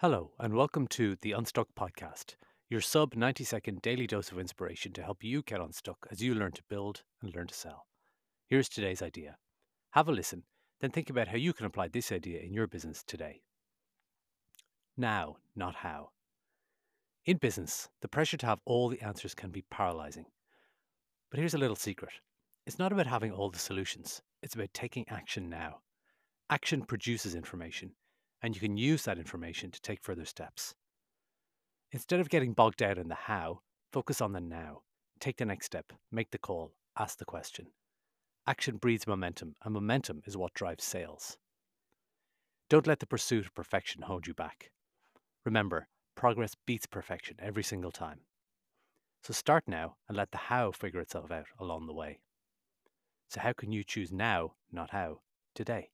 Hello, and welcome to the Unstuck Podcast, your sub 90 second daily dose of inspiration to help you get unstuck as you learn to build and learn to sell. Here's today's idea have a listen, then think about how you can apply this idea in your business today. Now, not how. In business, the pressure to have all the answers can be paralyzing. But here's a little secret it's not about having all the solutions, it's about taking action now. Action produces information and you can use that information to take further steps. Instead of getting bogged down in the how, focus on the now. Take the next step, make the call, ask the question. Action breeds momentum, and momentum is what drives sales. Don't let the pursuit of perfection hold you back. Remember, progress beats perfection every single time. So start now and let the how figure itself out along the way. So, how can you choose now, not how, today?